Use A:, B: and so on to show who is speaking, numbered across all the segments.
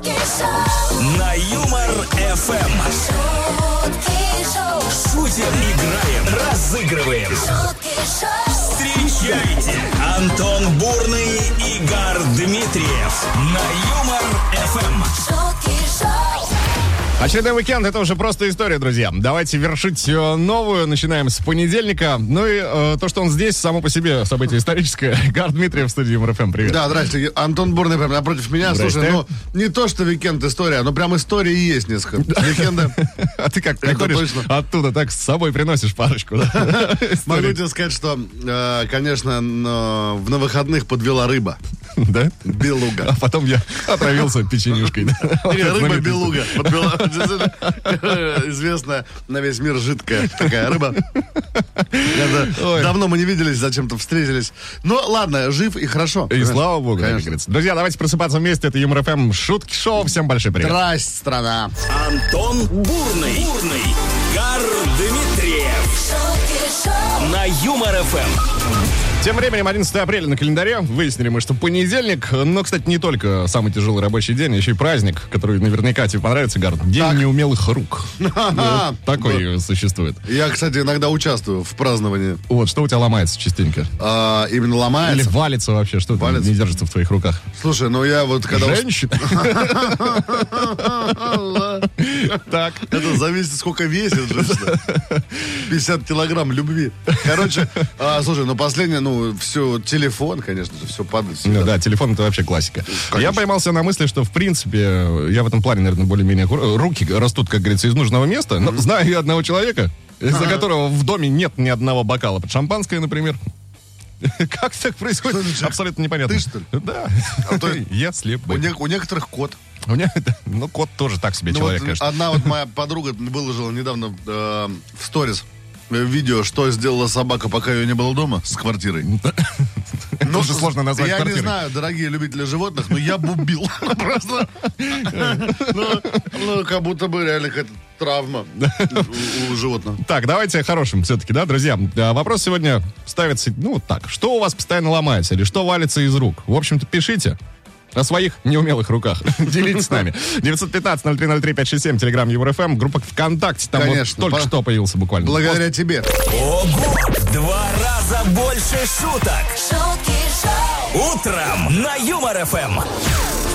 A: шутки шоу,
B: На Юмор ФМ.
A: шутки шоу,
B: Шутим, играем, разыгрываем.
A: шутки шоу,
B: Встречайте Антон Бурный, Игорь Дмитриев на Юмор ФМ.
A: шутки шоу,
C: Очередной уикенд это уже просто история, друзья. Давайте вершить э, новую. Начинаем с понедельника. Ну и э, то, что он здесь, само по себе событие историческое. Гар Дмитриев в студии Юмор ФМ. Привет.
D: Да, здрасте. Антон Бурный прям напротив меня.
C: Здрасте.
D: Слушай, ну, не то, что викенд история, но прям истории и есть несколько. Викенда.
C: А ты как приходишь оттуда, так с собой приносишь парочку.
D: Могу тебе сказать, что, э, конечно, но в- на выходных подвела рыба.
C: Да?
D: Белуга.
C: А потом я отравился печенюшкой. это
D: Рыба белуга. Подвела. Известная на весь мир жидкая такая рыба. Давно мы не виделись, зачем-то встретились. Но ладно, жив и хорошо.
C: И слава богу. Друзья, давайте просыпаться вместе. Это Юмор ФМ. Шутки шоу. Всем большой привет.
D: Здрасте, страна.
B: Антон Бурный, Бурный, Гар Дмитриев на Юмор ФМ.
C: Тем временем 11 апреля на календаре. Выяснили мы, что понедельник. Но, кстати, не только самый тяжелый рабочий день, еще и праздник, который наверняка тебе понравится, Гард. День неумелых рук. Вот Такой существует.
D: Я, кстати, иногда участвую в праздновании.
C: Вот, что у тебя ломается частенько?
D: А, именно
C: Или
D: ломается.
C: валится вообще, что
D: Валится.
C: не держится в твоих руках?
D: Слушай, ну я вот когда...
C: Женщина? Так.
D: Это зависит, сколько весит женщина. 50 килограмм любви. Короче, а, слушай, ну последнее, ну, все, телефон, конечно же, все падает.
C: Ну да, телефон это вообще классика. Я поймался на мысли, что в принципе я в этом плане, наверное, более-менее руки растут, как говорится, из нужного места. Но знаю я одного человека, из-за которого в доме нет ни одного бокала под шампанское, например. Как так происходит?
D: Что значит?
C: Абсолютно непонятно.
D: Ты, что ли?
C: Да.
D: А то-
C: Если
D: У,
C: бы.
D: не- у некоторых кот.
C: У меня, ну, кот тоже так себе
D: Ну,
C: человек,
D: вот
C: конечно.
D: одна вот моя подруга выложила недавно э, в сторис видео, что сделала собака, пока ее не было дома с квартирой.
C: Это уже сложно назвать
D: Я
C: квартирой.
D: не знаю, дорогие любители животных, но я бы убил. Просто. Ну, ну, как будто бы реально какая-то травма у- животного.
C: Так, давайте о хорошем все-таки, да, друзья? А, Вопрос сегодня ставится, ну, так. Что у вас постоянно ломается или что валится из рук? В общем-то, пишите. О своих неумелых руках. Делитесь с нами. 915-0303-567, Телеграм ЕвроФМ, группа ВКонтакте. Там вот
D: Конечно,
C: только
D: по-
C: что появился буквально.
D: Благодаря тебе.
B: Ого! Два раза больше шуток.
A: шутки шоу,
B: Утром на Юмор ФМ.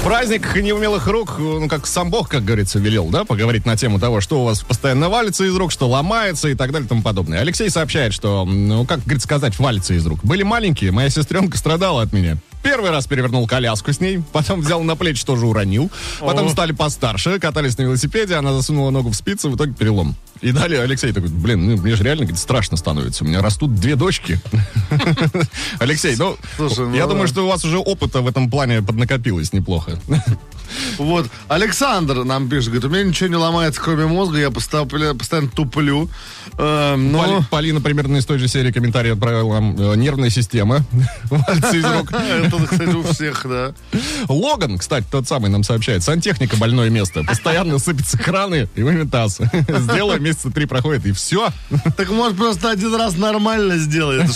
C: Праздник неумелых рук, ну, как сам Бог, как говорится, велел, да, поговорить на тему того, что у вас постоянно валится из рук, что ломается и так далее и тому подобное. Алексей сообщает, что, ну, как, говорит, сказать, валится из рук. Были маленькие, моя сестренка страдала от меня. Первый раз перевернул коляску с ней, потом взял на плечи, тоже уронил. Потом стали постарше, катались на велосипеде, она засунула ногу в спицы, в итоге перелом. И далее Алексей такой, блин, ну, мне же реально говорит, страшно становится. У меня растут две дочки. Алексей, ну,
D: ну
C: я
D: да.
C: думаю, что у вас уже опыта в этом плане поднакопилось неплохо.
D: Вот. Александр нам пишет, говорит, у меня ничего не ломается, кроме мозга, я постоянно, туплю. Э, но...
C: Поли- Полина примерно из той же серии комментарий отправила нам. э, Нервная система. Валится из рук.
D: Это, кстати, у всех, да.
C: Логан, кстати, тот самый нам сообщает. Сантехника больное место. Постоянно сыпятся краны и вымитаться. Сделай, месяца три проходит, и все.
D: Так может просто один раз нормально сделай. Это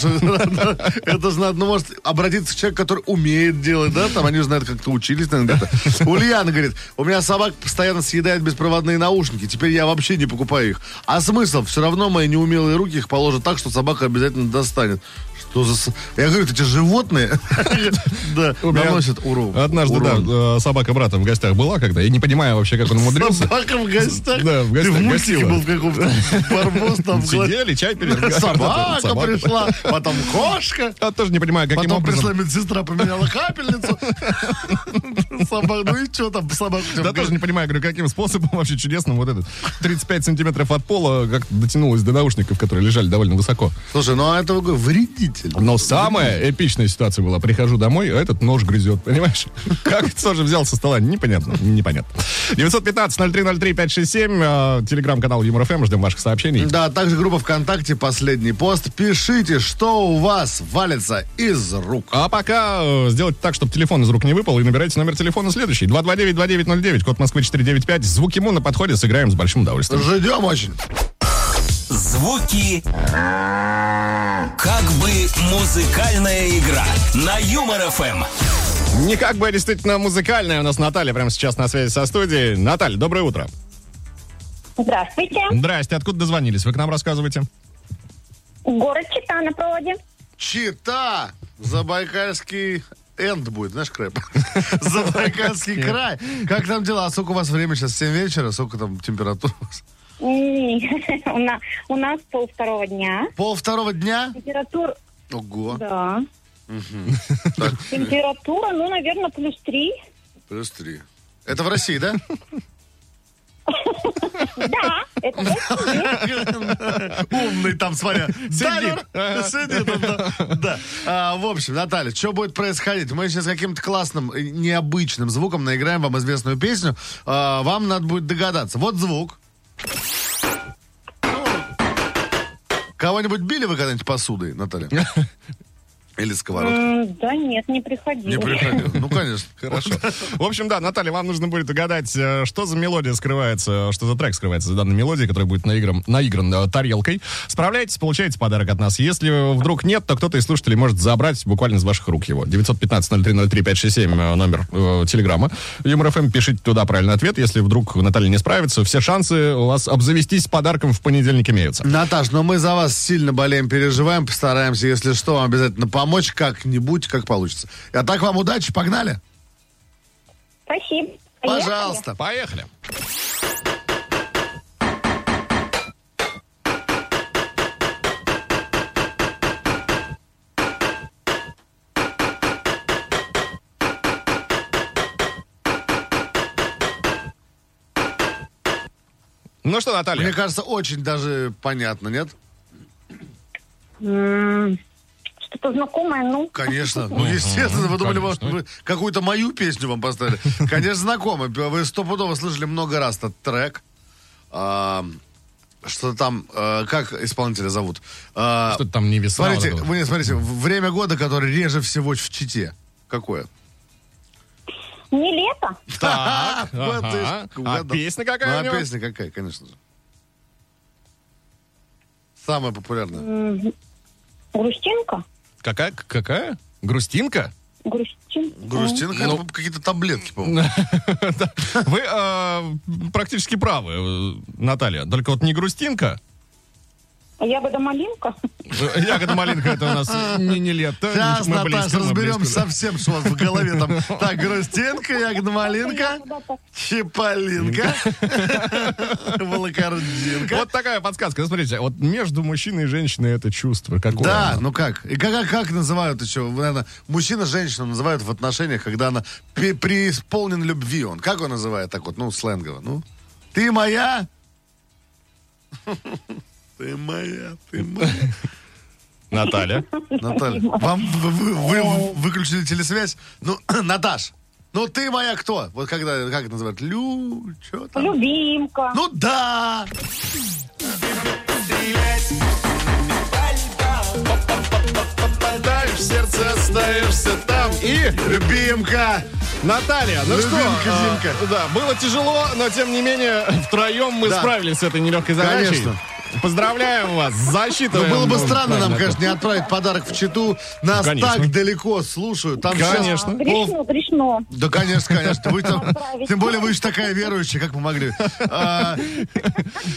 D: же надо, ну, может, обратиться к человеку, который умеет делать, да? Там они знают, как-то учились, наверное, где-то. Ульяна говорит, у меня собака постоянно съедает беспроводные наушники, теперь я вообще не покупаю их. А смысл? Все равно мои неумелые руки их положат так, что собака обязательно достанет. Что за... Я говорю, эти животные, наносят урон.
C: Однажды, да, э, собака брата в гостях была когда. Я не понимаю вообще, как он умудрился.
D: Собака в гостях?
C: Да, в гостях
D: Ты в мультике был в каком-то барбос там.
C: Сидели, чай пили.
D: Собака пришла, потом кошка.
C: Я тоже не понимаю, каким
D: Потом пришла
C: образом.
D: медсестра, поменяла капельницу. Собака, ну и что там, собака?
C: Да тоже не понимаю, говорю, каким способом вообще чудесным вот этот 35 сантиметров от пола как дотянулась до наушников, которые лежали довольно высоко.
D: Слушай, ну а это говорю, вредитель.
C: Но самая эпичная ситуация была. Прихожу домой, а этот нож грызет, понимаешь? Как тоже взял со стола, непонятно, непонятно. 915-0303-567, э, телеграм-канал Юмор ФМ, ждем ваших сообщений.
D: Да, также группа ВКонтакте, последний пост. Пишите, что у вас валится из рук.
C: А пока э, сделайте так, чтобы телефон из рук не выпал, и набирайте номер телефона следующий. 229-2909, код Москвы 495. Звук ему на подходе, сыграем с большим удовольствием.
D: Ждем очень.
B: Звуки как бы музыкальная игра на Юмор ФМ.
C: Не как бы действительно музыкальная. У нас Наталья прямо сейчас на связи со студией. Наталья, доброе утро.
E: Здравствуйте.
C: Здрасте, откуда дозвонились? Вы к нам рассказываете?
E: Город Чита на проводе.
D: Чита! Забайкальский энд будет, знаешь, крэп. Забайкальский край. Как там дела? А сколько у вас время сейчас? 7 вечера? Сколько там температура? у
E: нас пол второго дня.
D: Пол второго дня?
E: Температура,
D: Ого.
E: да. Температура, ну, наверное, плюс три.
D: плюс три. Это в России, да?
E: Да, это.
D: Умный там, смотря.
C: Сидит.
D: Да, Сидит он, да. А, В общем, Наталья, что будет происходить? Мы сейчас каким-то классным, необычным звуком наиграем вам известную песню. А, Вам надо будет догадаться. Вот звук. Кого-нибудь били вы когда-нибудь посудой, Наталья? Или сковородкой?
E: М, Да нет, не приходилось.
D: Не приходил. Ну, конечно.
C: Хорошо. В общем, да, Наталья, вам нужно будет угадать, э, что за мелодия скрывается, что за трек скрывается за данной мелодией, которая будет наигран, наигран э, тарелкой. Справляетесь, получаете подарок от нас. Если вдруг нет, то кто-то из слушателей может забрать буквально из ваших рук его. 915-0303-567 э, номер э, телеграмма. Юмор ФМ, пишите туда правильный ответ. Если вдруг Наталья не справится, все шансы у вас обзавестись подарком в понедельник имеются.
D: Наташ, но мы за вас сильно болеем, переживаем, постараемся, если что, вам обязательно помочь как-нибудь, как получится. А так вам удачи, погнали.
E: Спасибо. Поехали.
D: Пожалуйста.
C: Поехали. Ну что, Наталья?
D: Мне кажется, очень даже понятно, нет?
E: Что-то знакомое, ну.
D: Конечно. Ну, естественно, вы думали, может, мы какую-то мою песню вам поставили. Конечно, знакомый. Вы стопудово слышали много раз этот трек. А, Что там, э, как исполнителя зовут? А,
C: Что-то там не весна.
D: Смотрите,
C: вот
D: вы не смотрите, время года, которое реже всего в Чите. Какое?
E: Не лето.
C: Так,
D: Вот ты ж.
C: А
D: угадал.
C: песня какая
D: Ну,
C: у
D: а
C: него?
D: песня какая, конечно же. Самая популярная.
E: М, Грустинка.
C: Какая? Какая? Грустинка?
E: Грустинка.
D: Грустинка,
C: Ну.
D: это какие-то таблетки, по-моему.
C: Вы э, практически правы, э, Наталья. Только вот не грустинка.
E: Ягода малинка.
C: Ягода малинка это у нас не, не лето.
D: Сейчас,
C: Мы
D: Наташа,
C: близко, мы
D: разберемся
C: близко.
D: со всем, что у вас в голове там. Так, грустинка, ягода малинка,
E: Куда-то.
D: чиполинка, волокординка.
C: Вот такая подсказка. Ну, Смотрите, вот между мужчиной и женщиной это чувство какое?
D: Да,
C: оно?
D: ну как? И как, как, как называют еще? Наверное, мужчина женщину называют в отношениях, когда она преисполнен любви. Он как он называет так вот, ну, сленгово? Ну, ты моя? Ты моя, ты моя.
C: Наталья.
D: Наталья, вам вы, вы- вы выключили телесвязь? Ну, Наташ, ну ты моя кто? Вот когда, как это называют? Лю, что там?
E: Любимка.
D: Ну да!
C: Попадаешь в сердце, остаешься там. И
D: Любимка!
C: Наталья, ну
D: Любимка,
C: что, а,
D: Зинка.
C: да, было тяжело, но тем не менее втроем мы
D: Да.
C: справились с этой нелегкой задачей.
D: Конечно.
C: Поздравляем вас,
D: Ну,
C: засчитываем.
D: было бы
C: ну,
D: странно нам, конечно, не отправить подарок в Читу. Нас
C: Конечно.
D: так далеко слушают. Там сейчас-
C: Конечно.
E: Грешно, грешно.
D: Да, конечно, конечно. Вы там- тем более вы же такая верующая, как мы могли. А,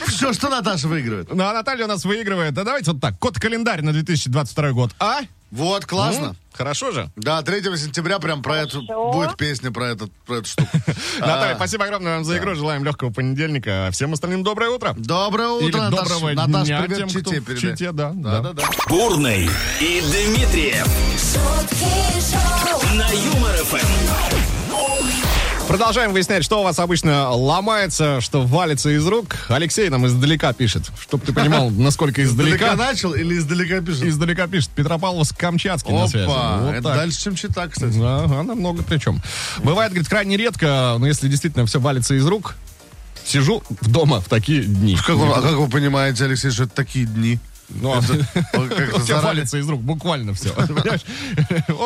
D: Что, что Наташа выигрывает?
C: Ну, а Наталья у нас выигрывает. Да давайте вот так, код-календарь на 2022 год. А?
D: Вот, классно.
C: М? Хорошо же.
D: Да, 3 сентября прям про эту будет песня про, этот, про эту штуку.
C: Наталья,
D: А,
C: спасибо огромное вам за игру. Желаем легкого понедельника. Всем остальным доброе утро.
D: Доброе утро, Наташ.
C: доброго
D: Наташ,
C: дня
D: привет
C: тем, кто
D: Чите
C: в
D: передай.
C: Чите, да,
D: Да,
C: да.
D: да.
B: Бурный и Дмитриев на Юмор ФМ.
C: Продолжаем выяснять, что у вас обычно ломается, что валится из рук. Алексей нам издалека пишет. Чтоб ты понимал, насколько
D: Издалека
C: издалека.
D: начал или издалека пишет?
C: Издалека пишет. Петропавловск-Камчатский на связи.
D: Опа,
C: Вот
D: это
C: так.
D: дальше, чем Чита, кстати.
C: Да, она много причем. Бывает, говорит, крайне редко, но если действительно все валится из рук, сижу дома в такие дни.
D: Как вы- а как вы понимаете, Алексей, что это такие дни?
C: Ну, а у тебя валится из рук, буквально все.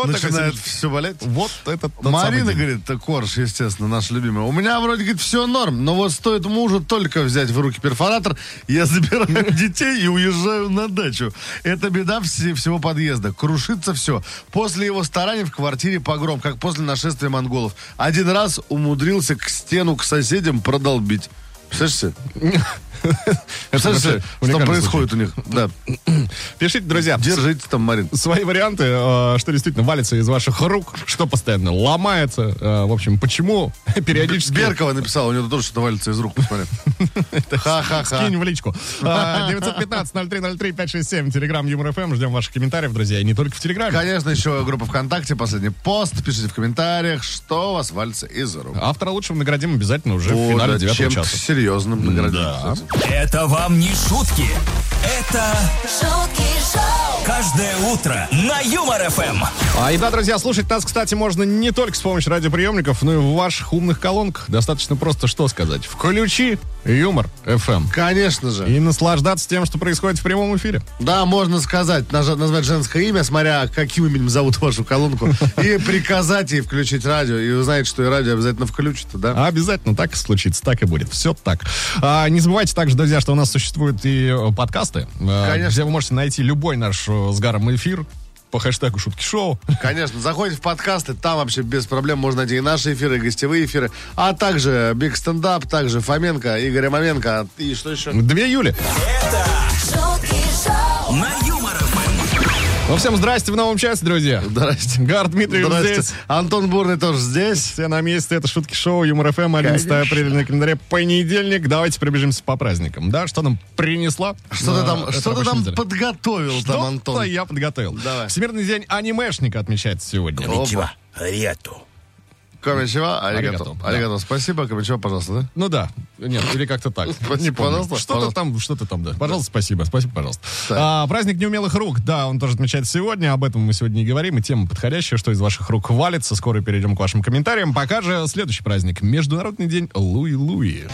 D: Начинает все болеть.
C: Вот этот тот
D: Марина говорит, «Так Корж, естественно, наш любимый. У меня вроде, говорит, все норм, но вот стоит мужу только взять в руки перфоратор, я забираю детей и уезжаю на дачу. Это беда все- всего подъезда. Крушится все. После его стараний в квартире погром, как после нашествия монголов. Один раз умудрился к стену к соседям продолбить. Представляешь что происходит у них? Да.
C: Пишите, друзья,
D: Держите там, Марин.
C: свои варианты, э, что действительно валится из ваших рук, что постоянно ломается. э, В общем, почему периодически...
D: Беркова написала, у него тоже что-то валится из рук, посмотри. Ха-ха-ха.
C: Скинь в личку. А, 915-0303-567, Телеграм Юмор ФМ. Ждем ваших комментариев, друзья. И не только в Телеграме.
D: Конечно, еще группа ВКонтакте, последний пост. Пишите в комментариях, что у вас валится из рук.
C: Автора лучшего наградим обязательно уже в финале девятого часа.
D: серьезным наградим.
B: Это вам не шутки. Это
A: шутки шоу,
B: каждое утро на Юмор ФМ.
C: А и да, друзья, слушать нас, кстати, можно не только с помощью радиоприемников, но и в ваших умных колонках. Достаточно просто что сказать. Включи Юмор FM.
D: Конечно же.
C: И наслаждаться тем, что происходит в прямом эфире.
D: Да, можно сказать, назвать женское имя, смотря каким именем зовут вашу колонку, и приказать ей включить радио, и узнать, что и радио обязательно включит, да?
C: Обязательно так и случится, так и будет. Все так. А, не забывайте также, друзья, что у нас существуют и э, подкасты, э,
D: Конечно.
C: где вы можете найти любой наш э, с Гаром эфир по хэштегу Шутки Шоу.
D: Конечно, заходите в подкасты, там вообще без проблем можно найти и наши эфиры, и гостевые эфиры, а также Big Стендап, также Фоменко, Игоря Маменко, и что еще?
C: 2 июля.
A: шутки шоу,
B: На ФМ.
C: Ну, всем здрасте в новом часе, друзья.
D: Здрасте.
C: Гар Дмитриев
D: Здрасте.
C: здесь.
D: Антон Бурный тоже здесь.
C: Все на месте. Это Шутки Шоу, Юмор ФМ, 11 апреля на календаре. Понедельник. Давайте пробежимся по праздникам. Да, что нам принесла?
D: Что ты там,
C: эта
D: что ты там
C: неделя?
D: подготовил там,
C: Что-то
D: Антон?
C: я подготовил.
D: Давай.
C: Всемирный день анимешника отмечается сегодня.
B: Ариату.
D: Комичева,
C: Аригато,
D: аригато. спасибо, Комичева, пожалуйста, да?
C: Ну да. Нет, или как-то так. Не
D: пожалуйста,
C: Что-то там, что-то там, да. Пожалуйста, спасибо. Спасибо, пожалуйста. А, праздник неумелых рук, да, он тоже отмечается сегодня. Об этом мы сегодня и говорим. И тема подходящая, что из ваших рук валится. Скоро перейдем к вашим комментариям. Пока же следующий праздник. Международный день Луи-Луи.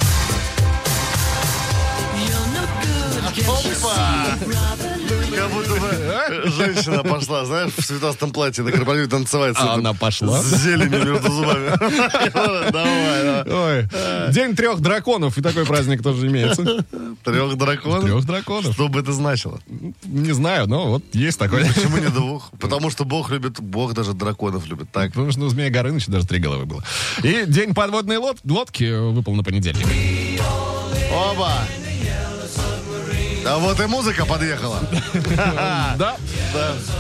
D: Как будто бы э, женщина пошла, знаешь, в цветастом платье на корпоративе танцевать.
C: А она пошла?
D: С зеленью между зубами. Давай, давай.
C: Ой, день трех драконов. И такой праздник тоже имеется.
D: Трех драконов?
C: Трех драконов.
D: Что бы это значило?
C: Не знаю, но вот есть такой.
D: Почему не двух? Потому что Бог любит, Бог даже драконов любит. Так.
C: Потому что у Змея Горыныча даже три головы было. И день подводной лод- лодки выпал на понедельник.
D: Оба! А вот и музыка подъехала.
C: Да?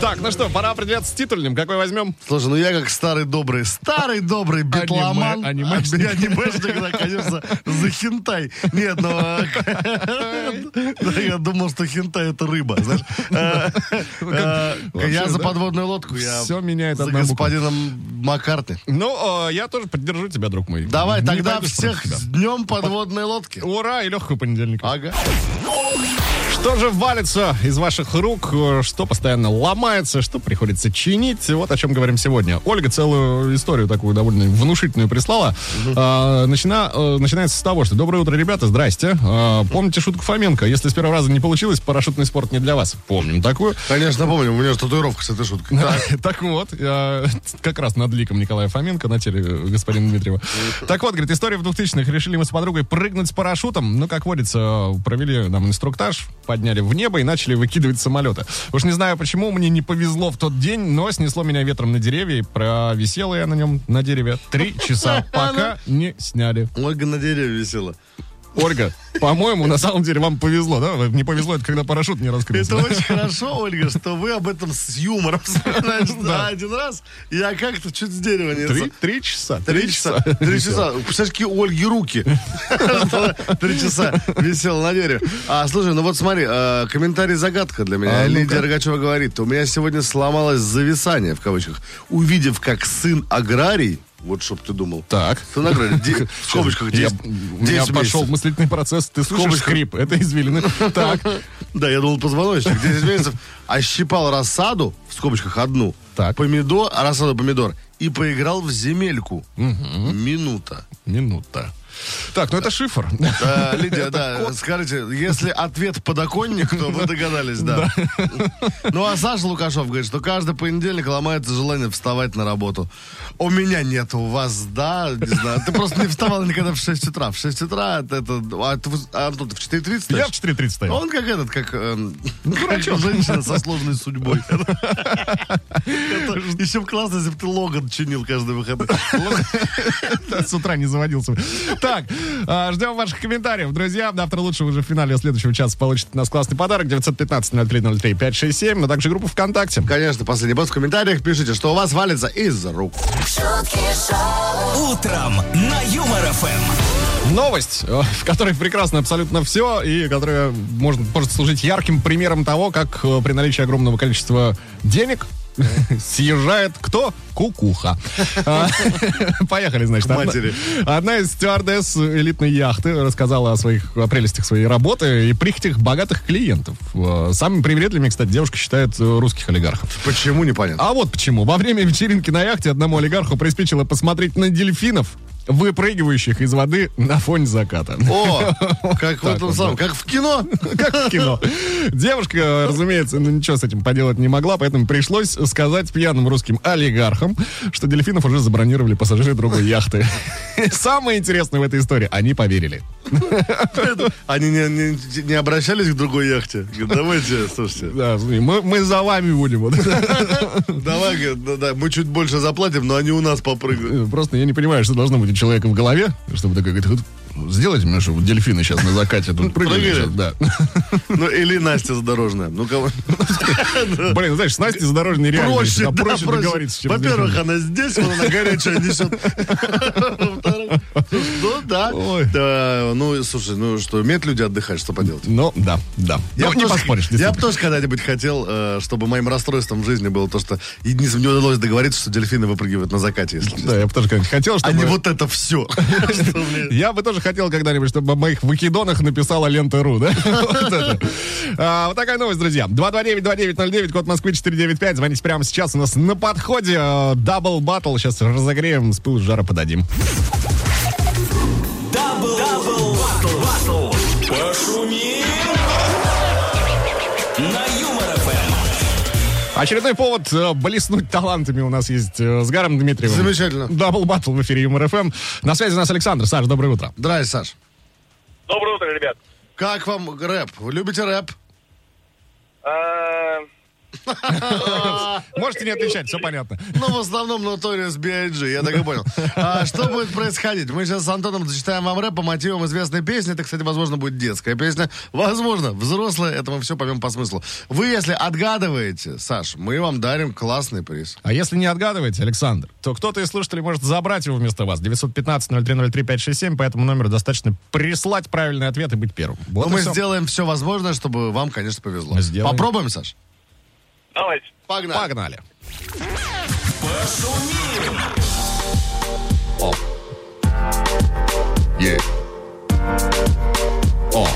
C: Так, ну что, пора определяться с титульным. Какой возьмем?
D: Слушай, ну я как старый добрый, старый добрый битломан.
C: Аниме- анимешник.
D: Анимешник, да, конечно, за хентай. Нет, ну... Я думал, что хентай это рыба, знаешь. Э, э, Я за подводную лодку, я
C: Всё меняет
D: за господином Маккартни.
C: Ну, э, я тоже поддержу тебя, друг мой.
D: Давай, тогда всех с днем подводной лодки.
C: Ура и легкого понедельника.
D: Ага.
C: Что же валится из ваших рук, э, что постоянно ломается, что приходится чинить, вот о чем говорим сегодня. Ольга целую историю такую довольно внушительную прислала. А, начина- э, начинается с того, что «Доброе утро, ребята, здрасте. А, помните шутку Фоменко? Если с первого раза не получилось, парашютный спорт не для вас». Помним такую.
D: Конечно, помню, у меня же татуировка с этой шуткой.
C: Так, вот, я как раз над ликом Николая Фоменко на теле э, господина Дмитриева. Так вот, говорит, история в 2000-х. Решили мы с подругой прыгнуть с парашютом. Ну, как водится, провели нам инструктаж, подняли в небо и начали выкидывать с самолета. Уж не знаю, почему мне не повезло в тот день, но снесло меня ветром на деревья, и провисела я на нем, на дереве, три часа, пока не сняли.
D: Ольга на дереве висела.
C: Ольга, по-моему, на самом деле вам повезло, да? Не повезло, это когда парашют не раскрылся.
D: Это очень хорошо, Ольга, что вы об этом с юмором вспоминаете. Да, один раз я как-то чуть с дерева не...
C: Три, часа.
D: Три часа. Три часа. Представляешь, какие Ольги руки. Три часа висел на дереве. А, слушай, ну вот смотри, э, комментарий загадка для меня.
C: А.
D: Лидия Рогачева говорит, у меня сегодня сломалось зависание, в кавычках, увидев, как сын аграрий, вот чтоб ты думал,
C: Так.
D: де- в скобочках,
C: Я-
D: 10
C: у меня
D: 10
C: пошел мыслительный процесс. Ты слышишь скрип? Это извилины. Так.
D: Да, я думал позвоночник. 10 месяцев. Ощипал рассаду, в скобочках одну,
C: Так.
D: помидор, а рассаду помидор, и поиграл в земельку. Минута.
C: Минута. Так, ну это шифр.
D: Да, Лидия, да, скажите, если ответ подоконник, то вы догадались, да. Ну, а Саша Лукашов говорит, что каждый понедельник ломается желание вставать на работу. У меня нет, у вас, да, не знаю. Ты просто не вставал никогда в 6 утра. В 6 утра это... а, а, ты в 4.30
C: Я в
D: стоишь?
C: 4.30 стою.
D: Он как этот, как, эм, как женщина со сложной судьбой. Еще классно, если бы ты Логан чинил каждый выходный.
C: Да, С утра не заводился. Так, а, ждем ваших комментариев. Друзья, завтра лучше уже в финале следующего часа получит у нас классный подарок. 915-0303-567, а также группу ВКонтакте.
D: Конечно, последний босс в комментариях пишите, что у вас валится из рук.
B: Утром на Юмор ФМ.
C: Новость, э, в которой прекрасно абсолютно все, и которая может, может служить ярким примером того, как э, при наличии огромного количества денег съезжает кто? Кукуха. А, Поехали, значит.
D: Матери.
C: Одна из стюардесс элитной яхты рассказала о своих о прелестях своей работы и прихотях богатых клиентов. Э, Самыми привередливыми, кстати, девушка считает э, русских олигархов.
D: Почему, непонятно.
C: А вот почему. Во время вечеринки на яхте одному олигарху приспичило посмотреть на дельфинов, выпрыгивающих из воды на фоне заката.
D: О, как в
C: Так
D: этом
C: вот,
D: самом,
C: да.
D: как в кино.
C: Как в кино. Девушка, разумеется, ну, ничего с этим поделать не могла, поэтому пришлось сказать пьяным русским олигархам, что дельфинов уже забронировали пассажиры другой яхты. Самое интересное в этой истории, они поверили.
D: Они не, не- не обращались к другой яхте. Говорят, Давайте, слушайте,
C: Да, мы, мы за вами будем.
D: Давай, да, да, мы чуть больше заплатим, но они у нас попрыгают.
C: Просто я не понимаю, что должно быть человека в голове, чтобы такой говорит, «Вот сделайте мне, чтобы дельфины сейчас на закате тут прыгали. Сейчас», Да.
D: Ну, или Настя задорожная. Ну, кого?
C: Блин, знаешь, с Настей задорожной реально.
D: Проще,
C: да, проще договориться,
D: Во-первых, она здесь, вот она горячая несет. Ну, да. Да, Ну, слушай, ну что, умеют люди отдыхать, что поделать?
C: Ну, да, да.
D: Я
C: Ну, не
D: тоже-
C: поспоришь,
D: Я бы тоже когда-нибудь хотел, э, чтобы моим расстройством в жизни было то, что единственное, мне удалось договориться, что дельфины выпрыгивают на закате, если.
C: Да, я бы тоже хотел,
D: А
C: чтобы...
D: не вот это все.
C: Я бы тоже хотел когда-нибудь, чтобы о моих выкидонах написала лента.ру, да? А, Вот такая новость, друзья. 229-2909, код Москвы 495. Звоните прямо сейчас. У нас на подходе double battle. Сейчас разогреем, с пылу жара подадим.
B: Double, battle, battle. Пошумим.
C: Очередной повод э, блеснуть талантами у нас есть э, с Гаром Дмитриевым.
D: Замечательно.
C: Double battle в эфире Юмор ФМ. На связи у нас Александр. Саш, доброе утро.
D: Здрасте, Саш.
F: Доброе утро, ребят.
D: Как вам рэп? Вы любите рэп?
C: Можете не отвечать, все понятно.
D: Ну, в основном Notorious B.I.G., я так и понял. А что будет происходить? Мы сейчас с Антоном зачитаем вам рэп по мотивам известной песни. Это, кстати, возможно, будет детская песня. Возможно, взрослая. Это мы все поймем по смыслу. Вы, если отгадываете, Саш, мы вам дарим классный приз.
C: А если не отгадываете, Александр, то кто-то из слушателей может забрать его вместо вас. 915-0303-567, по этому номеру достаточно прислать правильный ответ и быть первым. Вот
D: Но
C: и
D: мы
C: всё.
D: сделаем все возможное, чтобы вам, конечно, повезло.
C: Сделаем.
D: Попробуем, Саш?
F: Давайте.
D: Погнали.
C: Погнали.
D: О. Е.
C: О,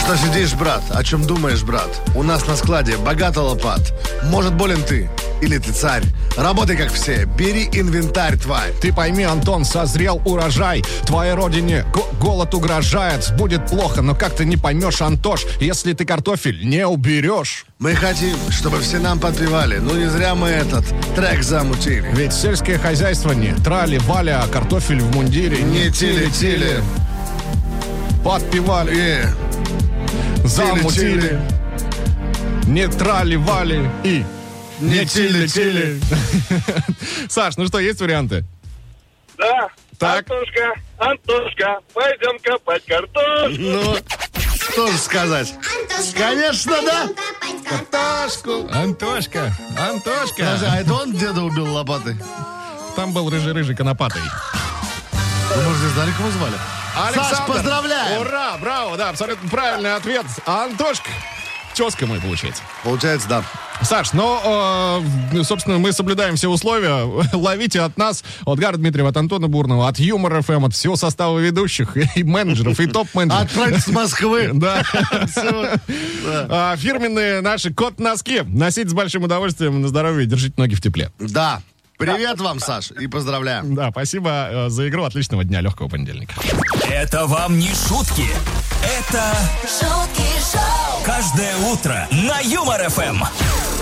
D: Что сидишь, брат? О чем думаешь, брат? У нас на складе богатый лопат. Может, болен ты? Или ты царь? Работай, как все. Бери инвентарь, тварь.
C: ты пойми, Антон, созрел урожай. Твоей родине го- голод угрожает. Будет плохо, но как ты не поймешь, Антош, если ты картофель не уберешь?
D: Мы хотим, чтобы все нам подпевали. Ну, не зря мы этот трек замутили.
C: Ведь сельское хозяйство не трали-валя, а картофель в мундире
D: Не тили-тили.
C: Подпевали,
D: Е.
C: замутили, не трали-вали и
D: Не тили-тили.
C: Саш, ну что, есть варианты?
F: Да.
C: Так.
F: Антошка, Антошка, пойдем копать картошку.
D: Ну, что же сказать? Конечно, да.
C: Антошку. Антошка, Антошка.
D: Подожди, а это он деда убил лопатой?
C: Там был рыжий-рыжий конопатый.
D: Вы, может, не знали, кого звали? Саш, поздравляем!
C: Ура, браво, да, абсолютно правильный ответ. Антошка. Тезка мой, получается.
D: Получается, да.
C: Саш, ну, э, собственно, мы соблюдаем все условия. Ловите от нас, от Гара Дмитриева, от Антона Бурного, от Юмор ФМ, от всего состава ведущих и менеджеров, и топ-менеджеров.
D: Отправить с Москвы.
C: Да. А, Фирменные наши кот-носки. Носите с большим удовольствием на здоровье держите ноги в тепле.
D: Да. Привет вам, Саш, и поздравляем.
C: Да, спасибо э, за игру. Отличного дня, легкого понедельника.
B: Это вам не шутки. Это
A: шутки шоу,
B: каждое утро на Юмор ФМ.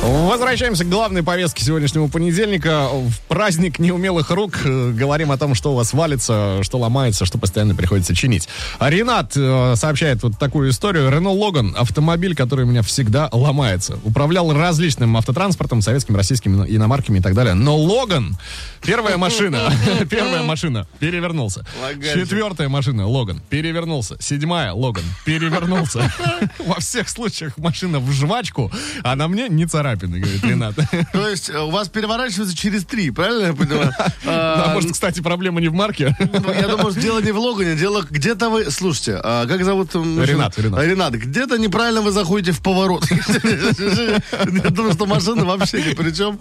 C: Возвращаемся к главной повестке сегодняшнего понедельника. В праздник неумелых рук э, говорим о том, что у вас валится, что ломается, что постоянно приходится чинить. Ренат э, сообщает вот такую историю. Рено Логан, автомобиль, который у меня всегда ломается. Управлял различным автотранспортом, советским, российским, иномарками и так далее. Но Логан, первая машина, первая машина, перевернулся. Четвертая машина, Логан, перевернулся. Седьмая, Логан, перевернулся. Во всех случаях машина в жвачку, а на мне не царапины, говорит Ренат.
D: То есть э, у вас переворачивается через три, правильно я понимаю?
C: Да,
D: А,
C: может, кстати, проблема не в марке.
D: Ну, Я думаю, что дело не в Логане, дело где-то вы... Слушайте, а как зовут... м,
C: Ренат,
D: машину?
C: Ренат.
D: Ренат, где-то неправильно вы заходите в поворот. Я думаю, что машина вообще ни при чем.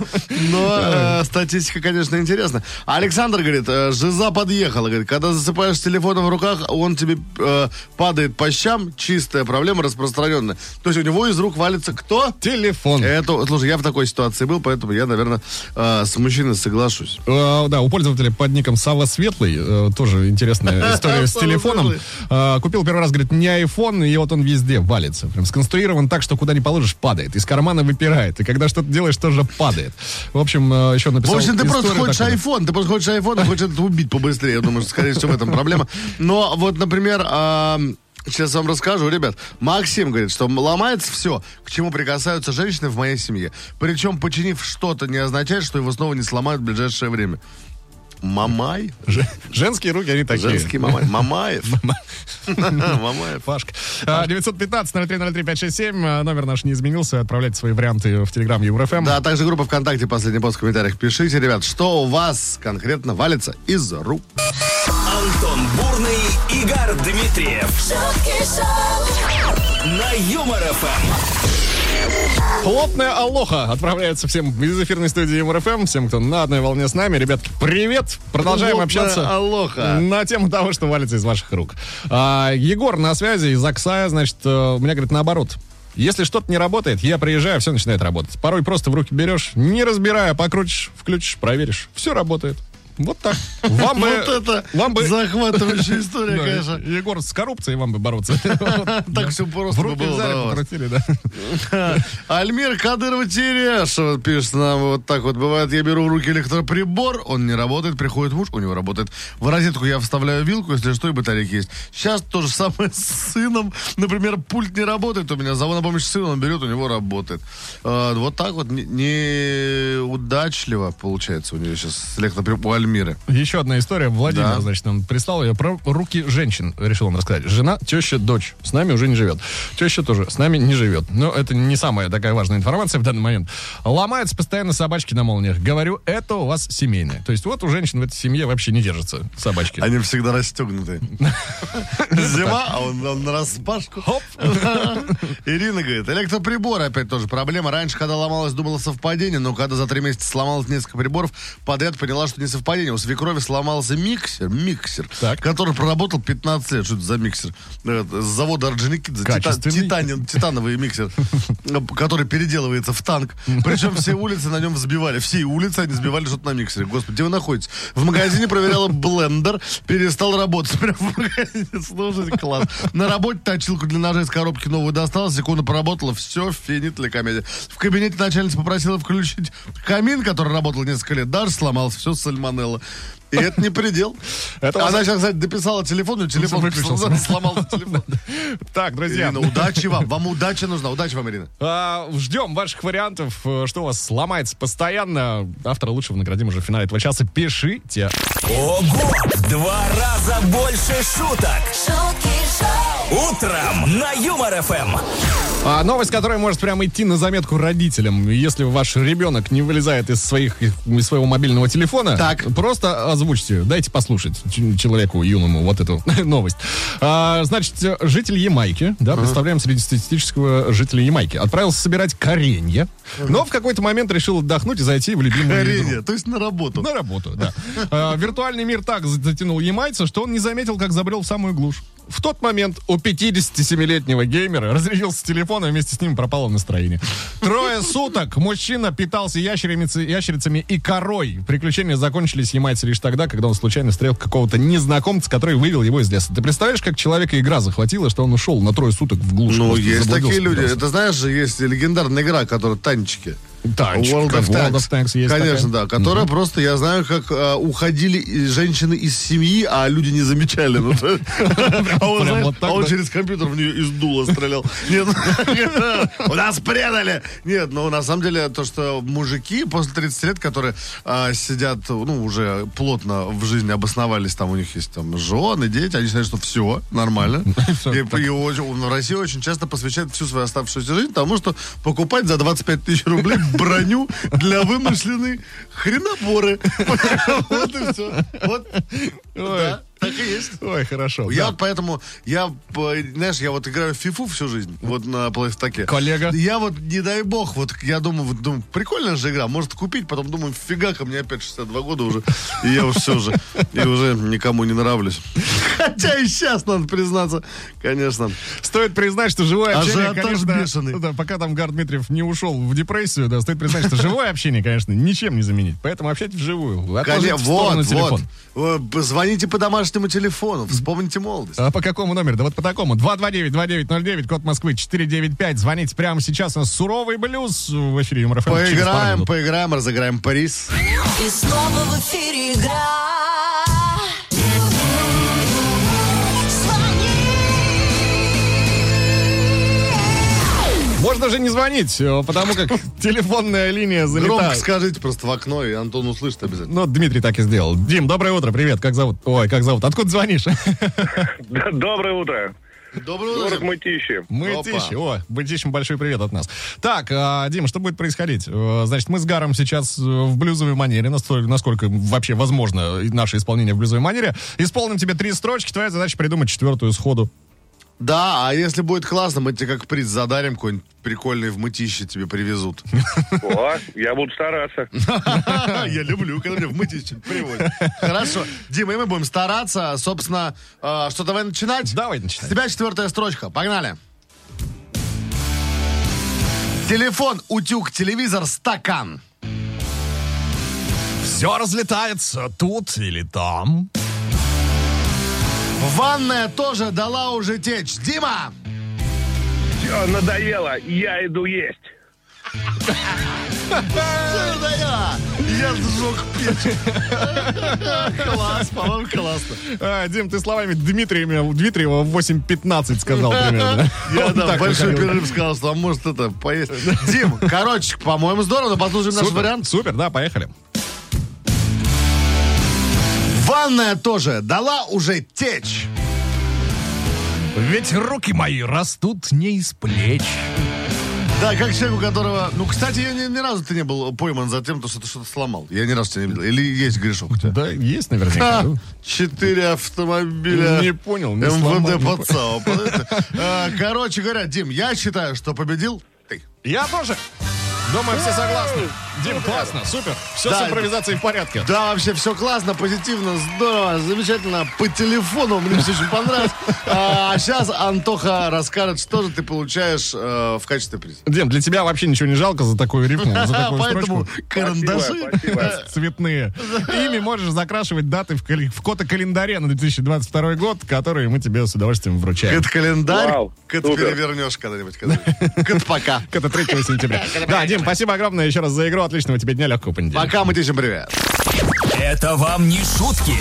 D: Но э, статистика, конечно, интересна. Александр говорит, э, жиза подъехала. Говорит, когда засыпаешь с телефоном в руках, он тебе падает по щам. Чистая проблема, распространенная. То есть у него из рук валится кто?
C: Телефон.
D: Это, слушай, я в такой ситуации был, поэтому я, наверное, э, с мужчиной соглашусь.
C: Э, Да, у пользователя под ником Сава Светлый, э, тоже интересная история с телефоном. Э, Купил первый раз, говорит, не iPhone, и вот он везде валится. Прям сконструирован так, что куда не положишь, падает. Из кармана выпирает. И когда что-то делаешь, тоже падает. В общем, э, еще написал
D: В общем, ты просто хочешь
C: такую.
D: iPhone, ты просто хочешь iPhone и хочешь это убить побыстрее. Я думаю, что, скорее всего, в этом проблема. Но вот, например, Сейчас вам расскажу, ребят. Максим говорит, что ломается все, к чему прикасаются женщины в моей семье. Причем, починив что-то, не означает, что его снова не сломают в ближайшее время. Мамай?
C: Женские руки, они такие.
D: Женский Мамай. Мамаев. Мамаев.
C: Пашка. А, 915-0303-567. а, Номер наш не изменился. Отправляйте свои варианты в Телеграм ЕвроФМ.
D: Да, а также группа ВКонтакте, последний пост в комментариях. Пишите, ребят, что у вас конкретно валится из рук.
B: Антон Бурный, Игорь Дмитриев
A: шутки шоу,
B: на Юмор ФМ.
C: Плотная алоха отправляется всем из эфирной студии МРФМ, всем, кто на одной волне с нами. Ребятки, привет! Продолжаем
D: Плотная
C: общаться
D: алоха.
C: на тему того, что валится из ваших рук. А, Егор на связи из Оксая, значит, э, у меня, говорит, наоборот. Если что-то не работает, я приезжаю, все начинает работать. Порой просто в руки берешь, не разбирая, покрутишь, включишь, проверишь. Все работает. Вот так. Вам бы...
D: Вот это
C: вам бы...
D: захватывающая история, конечно.
C: Егор, с коррупцией вам бы бороться. Да.
D: все просто было, да. Альмир Кадырова Терешева пишет нам вот так вот. Бывает, я беру в руки электроприбор, он не работает, приходит муж, у него работает. В розетку я вставляю вилку, если что, и батарейки есть. Сейчас то же самое с сыном. Например, пульт не работает у меня, зову на помощь сыну, он берет, у него работает. А, вот так вот не- неудачливо получается у нее сейчас с Альмиры.
C: Еще одна история. Владимир,
D: Да.
C: значит, он прислал ее про руки женщин, решил он рассказать. Жена, теща, дочь. С нами уже не живет. Теща тоже с нами не живет. Но это не самая такая важная информация в данный момент. Ломаются постоянно собачки на молниях. Говорю, это у вас семейное. То есть вот у женщин в этой семье вообще не держатся собачки.
D: Они всегда расстегнуты. Зима, а он, он на распашку.
C: Хоп.
D: Ирина говорит, электроприборы опять тоже проблема. Раньше, когда ломалась, думала совпадение, но когда за три месяца сломалось несколько приборов, подряд поняла, что не совпадение. У свекрови сломался миксер, миксер,
C: Так.
D: который проработал 15 лет. Что это за миксер? Э, С завода Орджоникидзе. Тита-
C: Качественный.
D: титанин- титановый миксер, который переделывается в танк. Причем все улицы на нем взбивали. Все улицы они сбивали что-то на миксере. Господи, где вы находитесь? В магазине проверяла блендер, перестал работать. Прям в магазине. Слушайте, класс. На работе точилку для ножей с коробки новую достала, секунду поработала, все, финит для комедии. В кабинете начальница попросила включить камин, который работал несколько лет, даже сломался, все сальмонелла. И это не предел.
C: Это
D: Она сейчас, кстати, дописала телефон, и телефон
C: Выключился.
D: сломался телефон.
C: Так, друзья.
D: Ирина, удачи вам. Вам удача нужна. Удачи вам, Ирина.
C: А, ждем ваших вариантов, э, что у вас сломается постоянно. Автора лучшего наградим уже в финале этого часа. Пишите.
B: Ого! Два раза больше шуток.
A: шутки шоу,
B: Утром на Юмор ФМ.
C: А, новость, которая может прямо идти на заметку родителям. Если ваш ребенок не вылезает из, своих, из своего мобильного телефона,
D: Так.
C: просто озвучьте, дайте послушать человеку юному вот эту новость. А, значит, житель Ямайки, да, представляем среднестатистического жителя Ямайки, отправился собирать коренья, но в какой-то момент решил отдохнуть и зайти в любимую игру.
D: Горение, то есть на работу.
C: На работу, да. А, Виртуальный мир так затянул ямайца, что он не заметил, как забрел в самую глушь. В тот момент у 57-летнего геймера разрядился телефон, и вместе с ним пропало настроение. Трое суток мужчина питался ящерицами, ящерицами и корой. Приключения закончились, ямайцы, лишь тогда, когда он случайно встретил какого-то незнакомца, который вывел его из леса. Ты представляешь, как человека игра захватила, что он ушел на трое суток в глушь?
D: Ну, есть такие люди. Это знаешь же, есть легендарная игра, которая танчики.
C: Танчик,
D: World of
C: World of Tanks есть
D: Конечно,
C: такая.
D: да. Которая просто, я знаю, как э, уходили женщины из семьи, а люди не замечали. Ну, А он, а
C: да?
D: через компьютер в нее из дула стрелял. Нет, ну, нас предали. Нет, ну, на самом деле, то, что мужики после 30 лет, которые а, сидят, ну, уже плотно в жизни обосновались, там у них есть там жены, дети, они считают, что все, нормально. И, в России очень часто посвящает всю свою оставшуюся жизнь тому, что покупать за 25 тысяч рублей броню для вымышленной хреноборы. Вот и все. Вот. Да, так и есть.
C: Ой, хорошо.
D: Я
C: да.
D: вот поэтому, я, знаешь, я вот играю в фифу всю жизнь, вот на плейстаке.
C: Коллега.
D: Я вот, не дай бог, вот я думаю, вот, думаю, прикольная же игра, может купить, потом думаю, фига ко мне опять 62 года уже, и я уж все уже, и уже никому не нравлюсь. Хотя и сейчас, надо признаться, конечно.
C: Стоит признать, что живое общение, конечно,
D: бешеный.
C: да, пока там Гард Дмитриев не ушел в депрессию, да, стоит признать, что живое общение, конечно, ничем не заменить. Поэтому общайтесь вживую. Отложите
D: Коне-
C: в сторону
D: Вот, вот. Э, Звоните по домашнему телефону, вспомните молодость.
C: А по какому номеру? Да вот по такому. 229-2909, код Москвы 495. Звоните прямо сейчас. У нас суровый блюз в эфире Юмор
D: Поиграем, поиграем, разыграем приз.
A: И снова в эфире игра.
C: Можно же не звонить, э, потому как телефонная линия занята.
D: Громко скажите просто в окно, и Антон услышит обязательно.
C: Ну, Дмитрий так и сделал. Дим, доброе утро, привет, как зовут? Ой, как зовут? Откуда звонишь?
F: Доброе утро.
D: Доброе
F: Город Мытищи.
C: Мытищи. О, Мытищам большой привет от нас. Так, а, Дим, что будет происходить? Э, Значит, мы с Гаром сейчас э, в блюзовой манере, настолько, насколько вообще возможно наше исполнение в блюзовой манере, исполним тебе три строчки, твоя задача придумать четвертую сходу.
D: Да, а если будет классно, мы тебе как приз задарим какой-нибудь прикольный в мытище тебе привезут.
F: О, я буду стараться.
D: Я люблю, когда меня в мытище привозят. Хорошо. Дима, и мы будем стараться. Собственно, э, что, давай начинать?
C: Давай
D: С
C: начинай.
D: тебя четвертая строчка. Погнали. Телефон, утюг, телевизор, стакан.
C: Все разлетается тут или там.
D: Ванная тоже дала уже течь. Дима!
F: Все, надоело, я иду есть.
D: Да я! Я сжег печь. Класс, по-моему, классно.
C: А, Дим, ты словами Дмитриева, Дмитриева в 8.15 сказал примерно.
D: Я, да, большой перерыв сказал, что а может это поесть. Дим, короче, по-моему, здорово, но послушаем наш вариант.
C: Супер, да, поехали.
D: Ванная тоже дала уже течь.
C: Ведь руки мои растут не из плеч.
D: Да, как человек, у которого... Ну, кстати, я ни, ни разу ты не был пойман за тем, что ты что-то сломал. Я ни разу тебя не видел. Или есть грешок у тебя?
C: Да, есть наверняка.
D: Ха, Четыре автомобиля.
C: Не понял, не сломал,
D: МВД. Понимаете? А, Короче говоря, Дим, я считаю, что победил ты.
C: Я тоже. Думаю, все согласны. Дим, классно, супер. Все
D: Да.
C: с импровизацией в порядке.
D: Да, вообще все классно, позитивно, здорово, замечательно. По телефону мне все очень понравилось. А сейчас Антоха расскажет, что же ты получаешь э, в качестве приза.
C: Дим, для тебя вообще ничего не жалко за такую рифму, за такую
D: Поэтому
C: строчку.
D: карандаши.
F: Спасибо, спасибо.
C: Цветные. Ими можешь закрашивать даты в, кали- в календаре на 2022 год, которые мы тебе с удовольствием вручаем.
D: Кот календарь,
F: Вау,
D: кот перевернешь когда-нибудь. Кот пока.
C: Это 3 сентября. Да, Дим, спасибо огромное еще раз за игру. Отличного тебе дня, легкого понедельника.
D: Пока, мы тебе привет.
B: Это вам не шутки.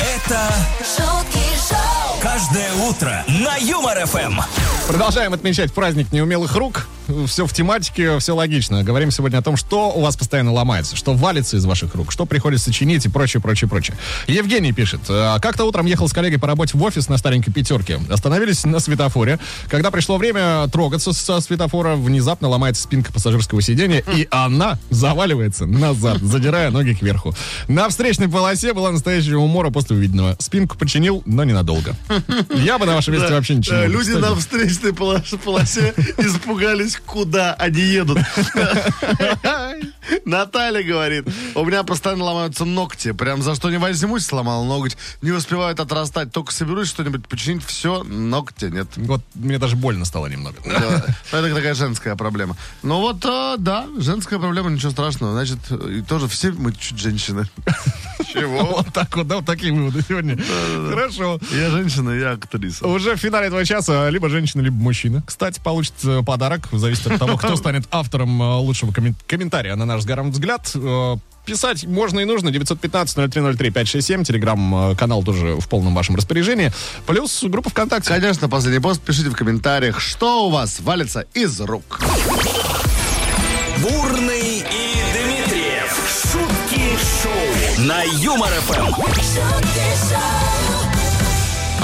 B: Это
A: шутки шоу,
B: каждое утро на Юмор ФМ.
C: Продолжаем отмечать праздник неумелых рук. Все в тематике, все логично. Говорим сегодня о том, что у вас постоянно ломается, что валится из ваших рук, что приходится чинить и прочее, прочее, прочее. Евгений пишет. «А, Как-то утром ехал с коллегой по работе в офис на старенькой пятерке. Остановились на светофоре. Когда пришло время трогаться со светофора, внезапно ломается спинка пассажирского сидения, и она заваливается назад, задирая ноги кверху. На встречной полосе была настоящая умора после увиденного. Спинку починил, но ненадолго. Я бы на вашем месте вообще ничего не
D: Люди на встречной полос- полосе испугались, куда они едут. Наталья говорит, у меня постоянно ломаются ногти. Прям за что не возьмусь, сломал ноготь. Не успевают отрастать. Только соберусь что-нибудь починить, все, ногти нет.
C: Вот мне даже больно стало немного.
D: Да. Это такая женская проблема. Ну вот, а, да, женская проблема, ничего страшного. Значит, и тоже все мы чуть женщины. Чего?
C: Вот так вот, да, вот такие выводы сегодня. Хорошо.
D: Я женщина, я актриса.
C: Уже в финале этого часа либо женщина, либо мужчина. Кстати, получит подарок. Зависит от того, кто станет автором э, лучшего коммен- комментария на наш с Гаром взгляд. Э, Писать можно и нужно. 915-0303-567. Телеграм-канал тоже в полном вашем распоряжении. Плюс группа ВКонтакте.
D: Конечно, последний пост. Пишите в комментариях, что у вас валится из рук.
B: Бурный и Дмитриев. Шутки шоу. На Юмор ФМ.
A: шутки шоу,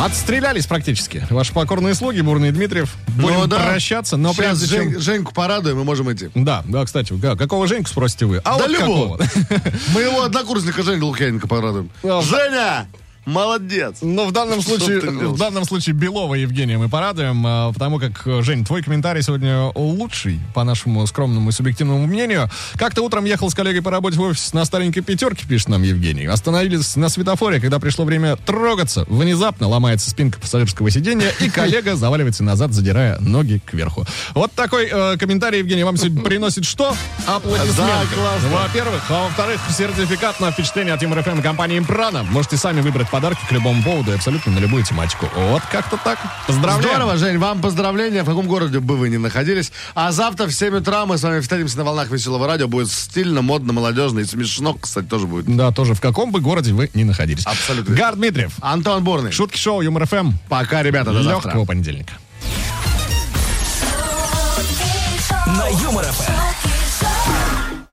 C: Отстрелялись практически. Ваши покорные слуги, Бурный Дмитриев. Будем
D: Ну да.
C: прощаться, но
D: Сейчас
C: прежде чем...
D: Жень- Женьку порадуем, мы можем идти.
C: Да, да, кстати, да, какого Женьку спросите вы? А
D: Да
C: вот
D: любого.
C: какого?
D: Моего однокурсника Женю Лукьяненко порадуем. Женя! Молодец!
C: Ну, в данном случае, в данном случае Белова Евгения мы порадуем, а, потому как, Жень, твой комментарий сегодня лучший, по нашему скромному и субъективному мнению. Как-то утром ехал с коллегой по работе в офис на старенькой пятерке, пишет нам Евгений. Остановились на светофоре, когда пришло время трогаться. Внезапно ломается спинка пассажирского сиденья, и коллега заваливается назад, задирая ноги кверху. Вот такой э, комментарий, Евгений, вам сегодня приносит что? Аплодисменты.
D: Да, классно.
C: Во-первых, а во-вторых, сертификат на впечатление от Юмор ФМ компании Импрана. Можете сами выбрать подарки к любому поводу и абсолютно на любую тематику. Вот как-то так. Поздравляем.
D: Здорово, Жень, вам поздравления, в каком городе бы вы ни находились. А завтра в 7 утра мы с вами встретимся на волнах веселого радио. Будет стильно, модно, молодежно и смешно, кстати, тоже будет.
C: Да, тоже в каком бы городе вы ни находились.
D: Абсолютно.
C: Гар Дмитриев.
D: Антон Бурный.
C: Шутки шоу Юмор ФМ.
D: Пока, ребята, до завтра.
C: Легкого понедельника.
B: На Юмор ФМ.